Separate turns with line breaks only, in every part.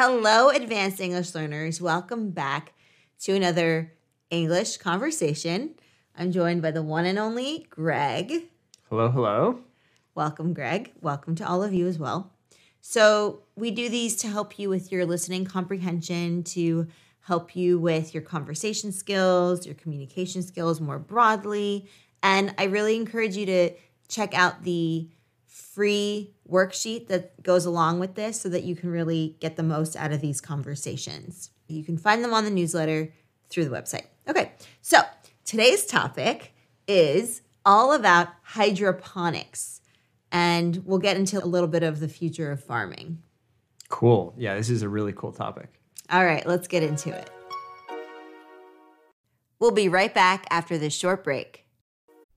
Hello, advanced English learners. Welcome back to another English conversation. I'm joined by the one and only Greg.
Hello, hello.
Welcome, Greg. Welcome to all of you as well. So, we do these to help you with your listening comprehension, to help you with your conversation skills, your communication skills more broadly. And I really encourage you to check out the free worksheet that goes along with this so that you can really get the most out of these conversations. You can find them on the newsletter through the website. Okay, so today's topic is all about hydroponics, and we'll get into a little bit of the future of farming.
Cool. Yeah, this is a really cool topic.
All right, let's get into it. We'll be right back after this short break.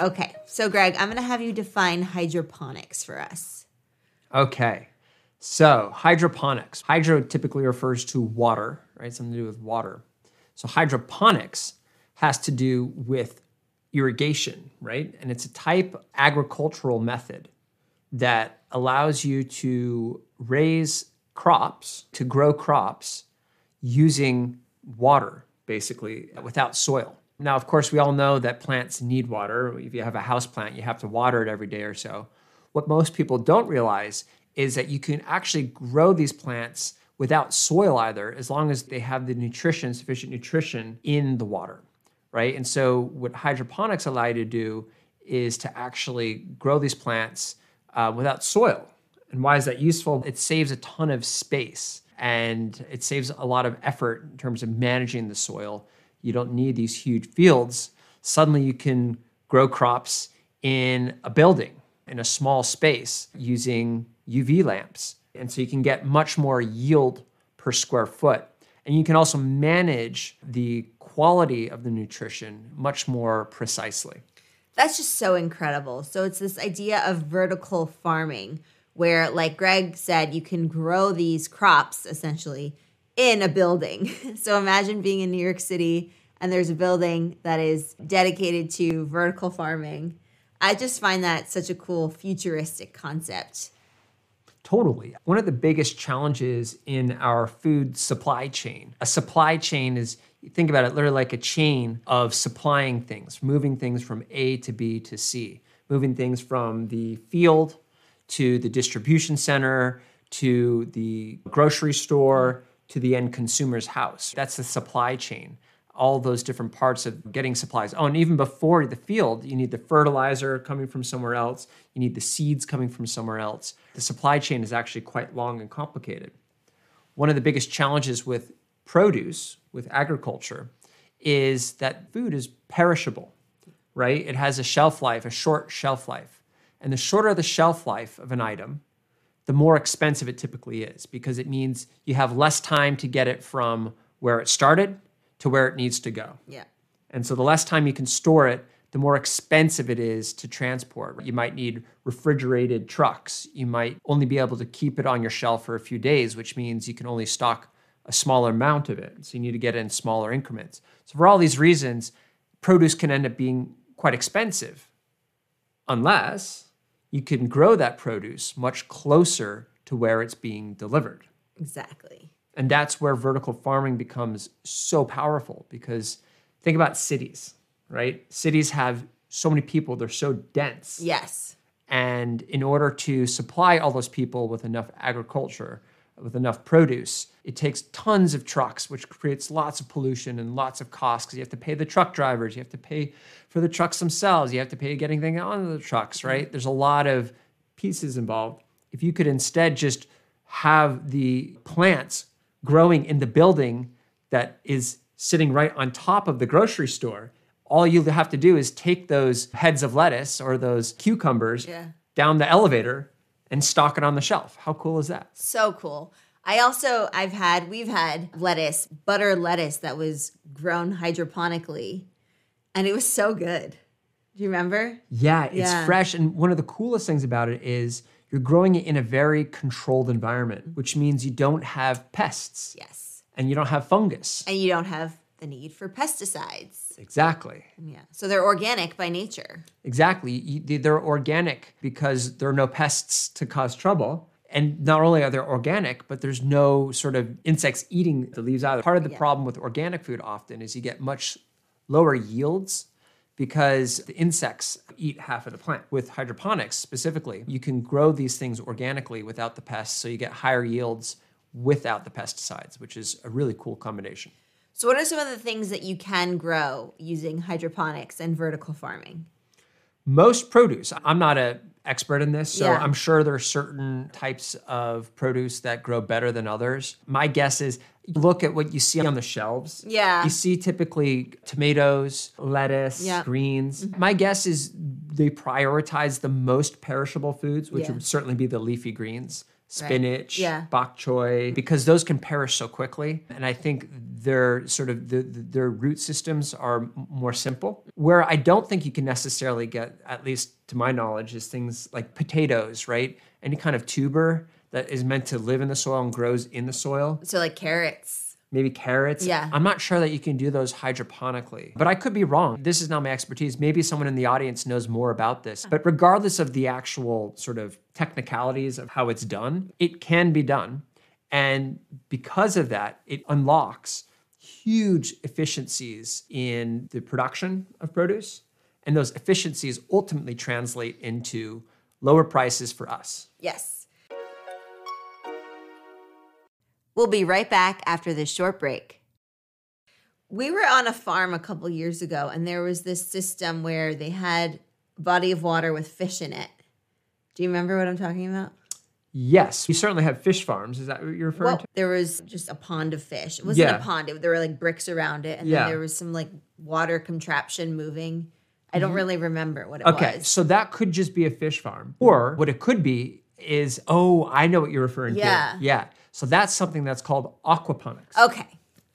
Okay, so Greg, I'm going to have you define hydroponics for us.
Okay. So, hydroponics. Hydro typically refers to water, right? Something to do with water. So, hydroponics has to do with irrigation, right? And it's a type agricultural method that allows you to raise crops, to grow crops using water, basically, without soil. Now, of course, we all know that plants need water. If you have a house plant, you have to water it every day or so. What most people don't realize is that you can actually grow these plants without soil either, as long as they have the nutrition, sufficient nutrition in the water, right? And so, what hydroponics allow you to do is to actually grow these plants uh, without soil. And why is that useful? It saves a ton of space and it saves a lot of effort in terms of managing the soil you don't need these huge fields. Suddenly, you can grow crops in a building, in a small space, using UV lamps. And so you can get much more yield per square foot. And you can also manage the quality of the nutrition much more precisely.
That's just so incredible. So it's this idea of vertical farming where, like Greg said, you can grow these crops essentially in a building. So imagine being in New York City and there's a building that is dedicated to vertical farming. I just find that such a cool futuristic concept.
Totally. One of the biggest challenges in our food supply chain, a supply chain is, think about it literally like a chain of supplying things, moving things from A to B to C, moving things from the field to the distribution center to the grocery store to the end consumer's house. That's the supply chain. All those different parts of getting supplies. Oh, and even before the field, you need the fertilizer coming from somewhere else, you need the seeds coming from somewhere else. The supply chain is actually quite long and complicated. One of the biggest challenges with produce, with agriculture, is that food is perishable, right? It has a shelf life, a short shelf life. And the shorter the shelf life of an item, the more expensive it typically is because it means you have less time to get it from where it started to where it needs to go.
Yeah.
And so the less time you can store it, the more expensive it is to transport. You might need refrigerated trucks. You might only be able to keep it on your shelf for a few days, which means you can only stock a smaller amount of it. So you need to get it in smaller increments. So for all these reasons, produce can end up being quite expensive unless you can grow that produce much closer to where it's being delivered.
Exactly.
And that's where vertical farming becomes so powerful because think about cities, right? Cities have so many people, they're so dense.
Yes.
And in order to supply all those people with enough agriculture, with enough produce, it takes tons of trucks, which creates lots of pollution and lots of costs because you have to pay the truck drivers, you have to pay for the trucks themselves, you have to pay getting things onto the trucks, right? Mm-hmm. There's a lot of pieces involved. If you could instead just have the plants growing in the building that is sitting right on top of the grocery store, all you have to do is take those heads of lettuce or those cucumbers
Yeah.
down the elevator and stock it on the shelf. How cool is that?
So cool. I also I've had we've had lettuce, butter lettuce that was grown hydroponically and it was so good. Do you remember?
Yeah, it's
Yeah.
fresh. And one of the coolest things about it is you're growing it in a very controlled environment, which means you don't have pests
Yes.
and you don't have fungus.
And you don't have the need for pesticides.
Exactly.
Yeah. So they're organic by nature.
Exactly. They- They're organic because there are no pests to cause trouble. And not only are they organic, but there's no sort of insects eating the leaves either. Part of the problem with organic food often is you get much lower yields because the insects eat half of the plant. With hydroponics specifically, you can grow these things organically without the pests, so you get higher yields without the pesticides, which is a really cool combination.
So what are some of the things that you can grow using hydroponics and vertical farming?
most produce i'm not an expert in this so
Yeah.
i'm sure there are certain types of produce that grow better than others my guess is look at what you see on the shelves
Yeah.
you see typically tomatoes lettuce
Yeah. Mm-hmm.
greens my guess is they prioritize the most perishable foods which
Yeah.
would certainly be the leafy greens spinach
Yeah.
bok choy because those can perish so quickly and i think their sort of the, the- their root systems are more simple where i don't think you can necessarily get at least to my knowledge is things like potatoes right any kind of tuber that is meant to live in the soil and grows in the soil
So like carrots.
maybe carrots.
Yeah.
I'm not sure that you can do those hydroponically, but I could be wrong. This is not my expertise. Maybe someone in the audience knows more about this. But regardless of the actual sort of technicalities of how it's done, it can be done. And because of that, it unlocks huge efficiencies in the production of produce. And those efficiencies ultimately translate into lower prices for us.
Yes. We'll be right back after this short break. We were on a farm a couple years ago, and there was this system where they had body of water with fish in it. Do you remember what I'm talking about?
Yes, we certainly have fish farms. Is that what you're referring
Well,
to?
there was just a pond of fish. It wasn't
Yeah.
a pond. It, there were like bricks around it, and
Yeah.
then there was some like water contraption moving. I don't really remember what it
Mm-hmm. Okay, so that could just be a fish farm. Or what it could be is, oh, I know what you're referring
Yeah.
to. Yeah. So that's something that's called aquaponics.
Okay,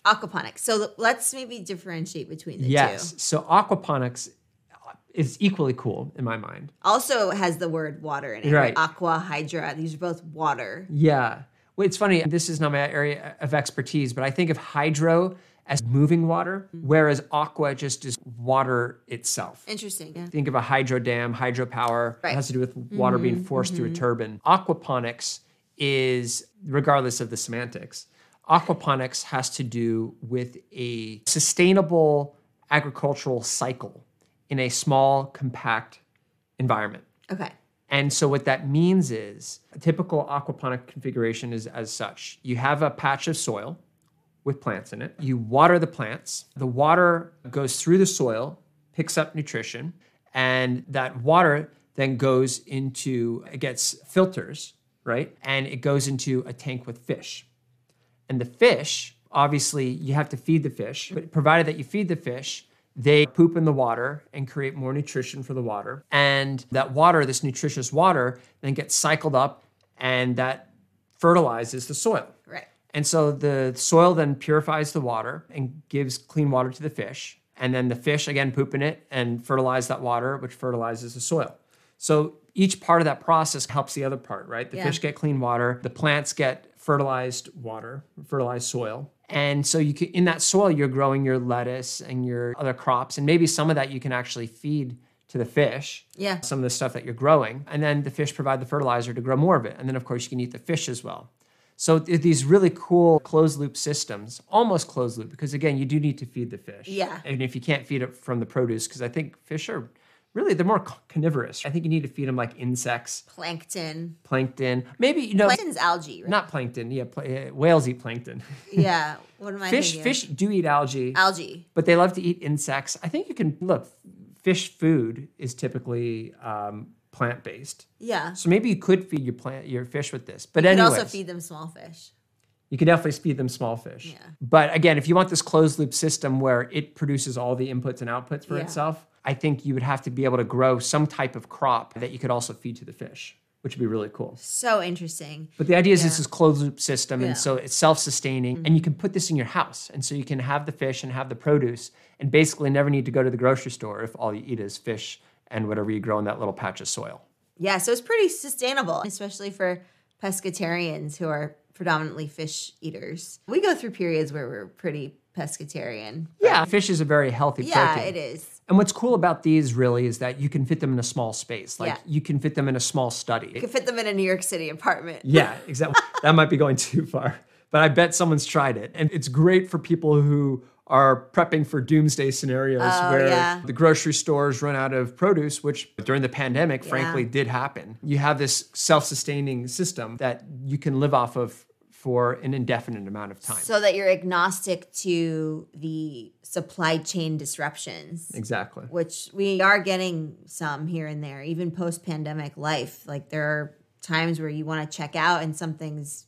aquaponics. So let's maybe differentiate between the
yes.
two.
So aquaponics uh, is equally cool in my mind.
Also has the word water in it.
Right.
Aqua, hydra. These are both water.
Yeah. Well, it's funny. This is not my area of expertise, but I think of hydro as moving water, mm-hmm. whereas aqua just is water itself.
Interesting. Yeah.
Think of a hydro dam, hydropower.
Right.
It has to do with water being mm-hmm. forced through a mm-hmm. turbine. Aquaponics is, regardless of the semantics, aquaponics has to do with a sustainable agricultural cycle in a small, compact environment.
Okay.
And so what that means is a typical aquaponic configuration is as such. You have a patch of soil with plants in it. You water the plants. The water goes through the soil, picks up nutrition, and that water then goes into it gets filters, right? And it goes into a tank with fish. And the fish, obviously, you have to feed the fish, but provided that you feed the fish, they poop in the water and create more nutrition for the water. And that water, this nutritious water, then gets cycled up and that fertilizes the soil. And so the soil then purifies the water and gives clean water to the fish. And then the fish again poop in it and fertilize that water, which fertilizes the soil. So each part of that process helps the other part, right? The
Yeah.
fish get clean water, the plants get fertilized water, fertilized soil. And so you can in that soil you're growing your lettuce and your other crops and maybe some of that you can actually feed to the fish.
Yeah.
Some of the stuff that you're growing. And then the fish provide the fertilizer to grow more of it. And then of course you can eat the fish as well. So these really cool closed loop systems, almost closed loop, because again, you do need to feed the fish.
Yeah.
And if you can't feed it from the produce, because I think fish are really they're more carnivorous. I think you need to feed them like insects,
Plankton.
plankton, maybe you know
Plankton's algae, right?
not plankton. Yeah, uh, whales eat plankton.
yeah. What am I
fish
thinking?
fish do eat algae,
Algae.
but they love to eat insects. I think you can look. Fish food is typically um, plant based,
Yeah.
so maybe you could feed your plant your fish with this. But anyway.
You can
anyways,
also feed them small fish.
you can definitely feed them small fish.
Yeah.
But again, if you want this closed loop system where it produces all the inputs and outputs for
Yeah.
itself, I think you would have to be able to grow some type of crop that you could also feed to the fish, which would be really cool.
So interesting.
But the idea is
Yeah.
this is closed loop system,
Yeah.
and so it's self sustaining, and you can put this in your house, and so you can have the fish and have the produce, and basically never need to go to the grocery store if all you eat is fish and whatever you grow in that little patch of soil.
Yeah, so it's pretty sustainable, especially for pescatarians who are predominantly fish eaters. We go through periods where we're pretty pescatarian.
Yeah, fish is a very healthy
Yeah,
protein.
it is.
And what's cool about these really is that you can fit them in a small space. Like
Yeah.
you can fit them in a small study.
You can fit them in a New York City apartment.
Yeah, exactly. that might be going too far, but I bet someone's tried it. And it's great for people who are prepping for doomsday scenarios oh, where
Oh, yeah.
the grocery stores run out of produce, which during the pandemic, frankly, did happen. You have this self sustaining system that you can live off of for an indefinite amount of time.
So that you're agnostic to the supply chain disruptions.
exactly.
which we are getting some here and there, even post pandemic life. Like there are times where you want to check out and something's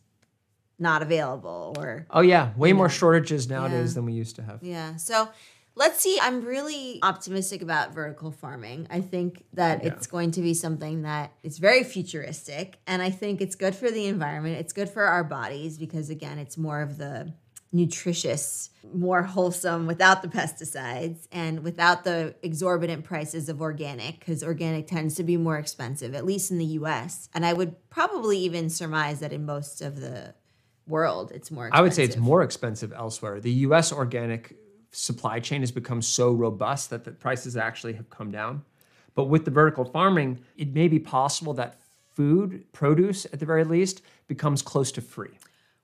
not available or
Oh, yeah. Way more shortages nowadays
Yeah.
than we used to have.
yeah. So let's see. I'm really optimistic about vertical farming. I think that it's going to be something that is very futuristic and I think it's good for the environment. It's good for our bodies because again, it's more of the nutritious, more wholesome without the pesticides and without the exorbitant prices of organic because organic tends to be more expensive at least in the US. And I would probably even surmise that in most of the world it's more expensive.
I would say it's more expensive elsewhere. The US organic supply chain has become so robust that the prices actually have come down. But with the vertical farming, it may be possible that food, produce at the very least, becomes close to free.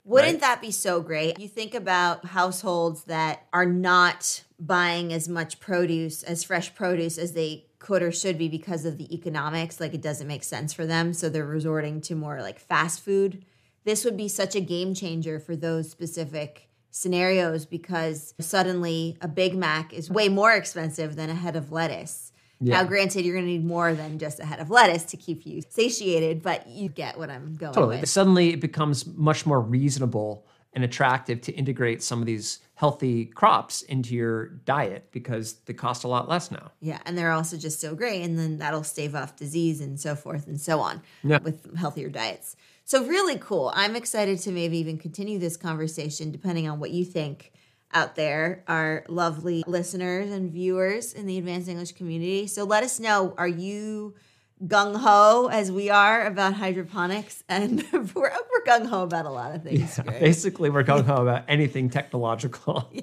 Wouldn't
Right.
that be so great? You think about households that are not buying as much produce, as fresh produce as they could or should be because of the economics. Like it doesn't make sense for them. So they're resorting to more like fast food. This would be such a game changer for those specific scenarios because suddenly a Big Mac is way more expensive than a head of lettuce. Now, granted, you're going to need more than just a head of lettuce to keep you satiated, but you get what I'm going
Totally.
with.
Suddenly it becomes much more reasonable and attractive to integrate some of these healthy crops into your diet because they cost a lot less now.
Yeah, and they're also just so great, and then that'll stave off disease and so forth and so on
Yeah.
with healthier diets. So really cool. I'm excited to maybe even continue this conversation, depending on what you think out there, our lovely listeners and viewers in the advanced English community. So let us know: Are you gung ho as we are about hydroponics? And we're, we're gung ho about a lot of things. Greg.
Basically, we're gung ho about anything technological.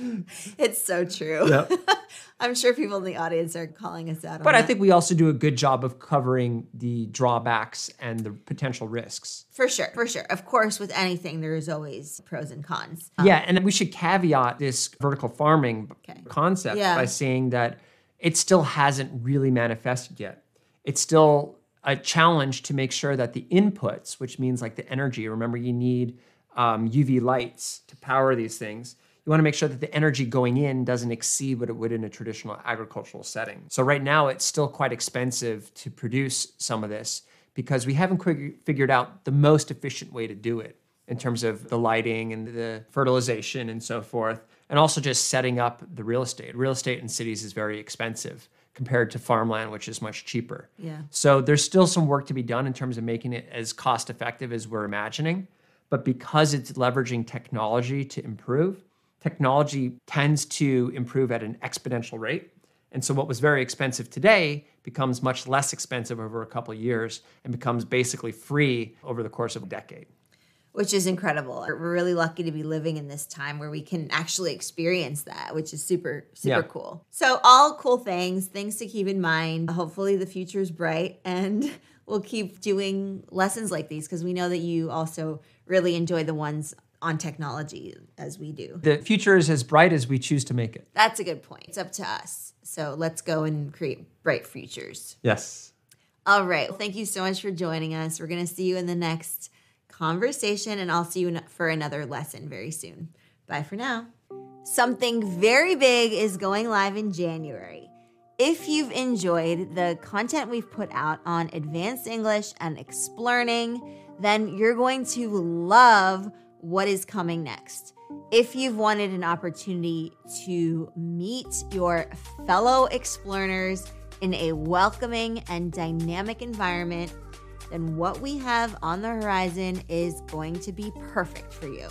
Yeah.
It's so true.
Yep.
I'm sure people in the audience are calling us out. on
But I
that.
think we also do a good job of covering the drawbacks and the potential risks.
For sure, for sure. Of course, with anything, there is always pros and cons.
Um, yeah, and we should caveat this vertical farming
Okay.
concept
Yeah.
by saying that it still hasn't really manifested yet. It's still a challenge to make sure that the inputs, which means like the energy, remember you need um, UV lights to power these things. You want to make sure that the energy going in doesn't exceed what it would in a traditional agricultural setting. So right now, it's still quite expensive to produce some of this because we haven't figured out the most efficient way to do it in terms of the lighting and the fertilization and so forth, and also just setting up the real estate. Real estate in cities is very expensive compared to farmland, which is much cheaper.
Yeah.
So there's still some work to be done in terms of making it as cost effective as we're imagining. But because it's leveraging technology to improve, technology tends to improve at an exponential rate. And so what was very expensive today becomes much less expensive over a couple of years and becomes basically free over the course of a decade.
Which is incredible. We're really lucky to be living in this time where we can actually experience that, which is super, super
Yeah.
cool. So, all cool things, things to keep in mind. Hopefully, the future is bright and we'll keep doing lessons like these because we know that you also really enjoy the ones on technology as we do.
The future is as bright as we choose to make it.
That's a good point. It's up to us. So let's go and create bright futures.
Yes.
All right. Well, thank you so much for joining us. We're going to see you in the next conversation, and I'll see you for another lesson very soon. Bye for now. Something very big is going live in January. If you've enjoyed the content we've put out on advanced English and Explearning, then you're going to love what is coming next. If you've wanted an opportunity to meet your fellow Explearners in a welcoming and dynamic environment, then what we have on the horizon is going to be perfect for you.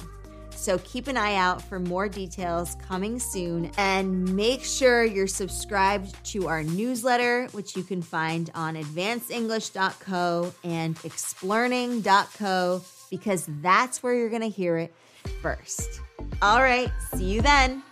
So keep an eye out for more details coming soon and make sure you're subscribed to our newsletter, which you can find on advancedenglish.co and explearning.co because that's where you're going to hear it first. All right, see you then.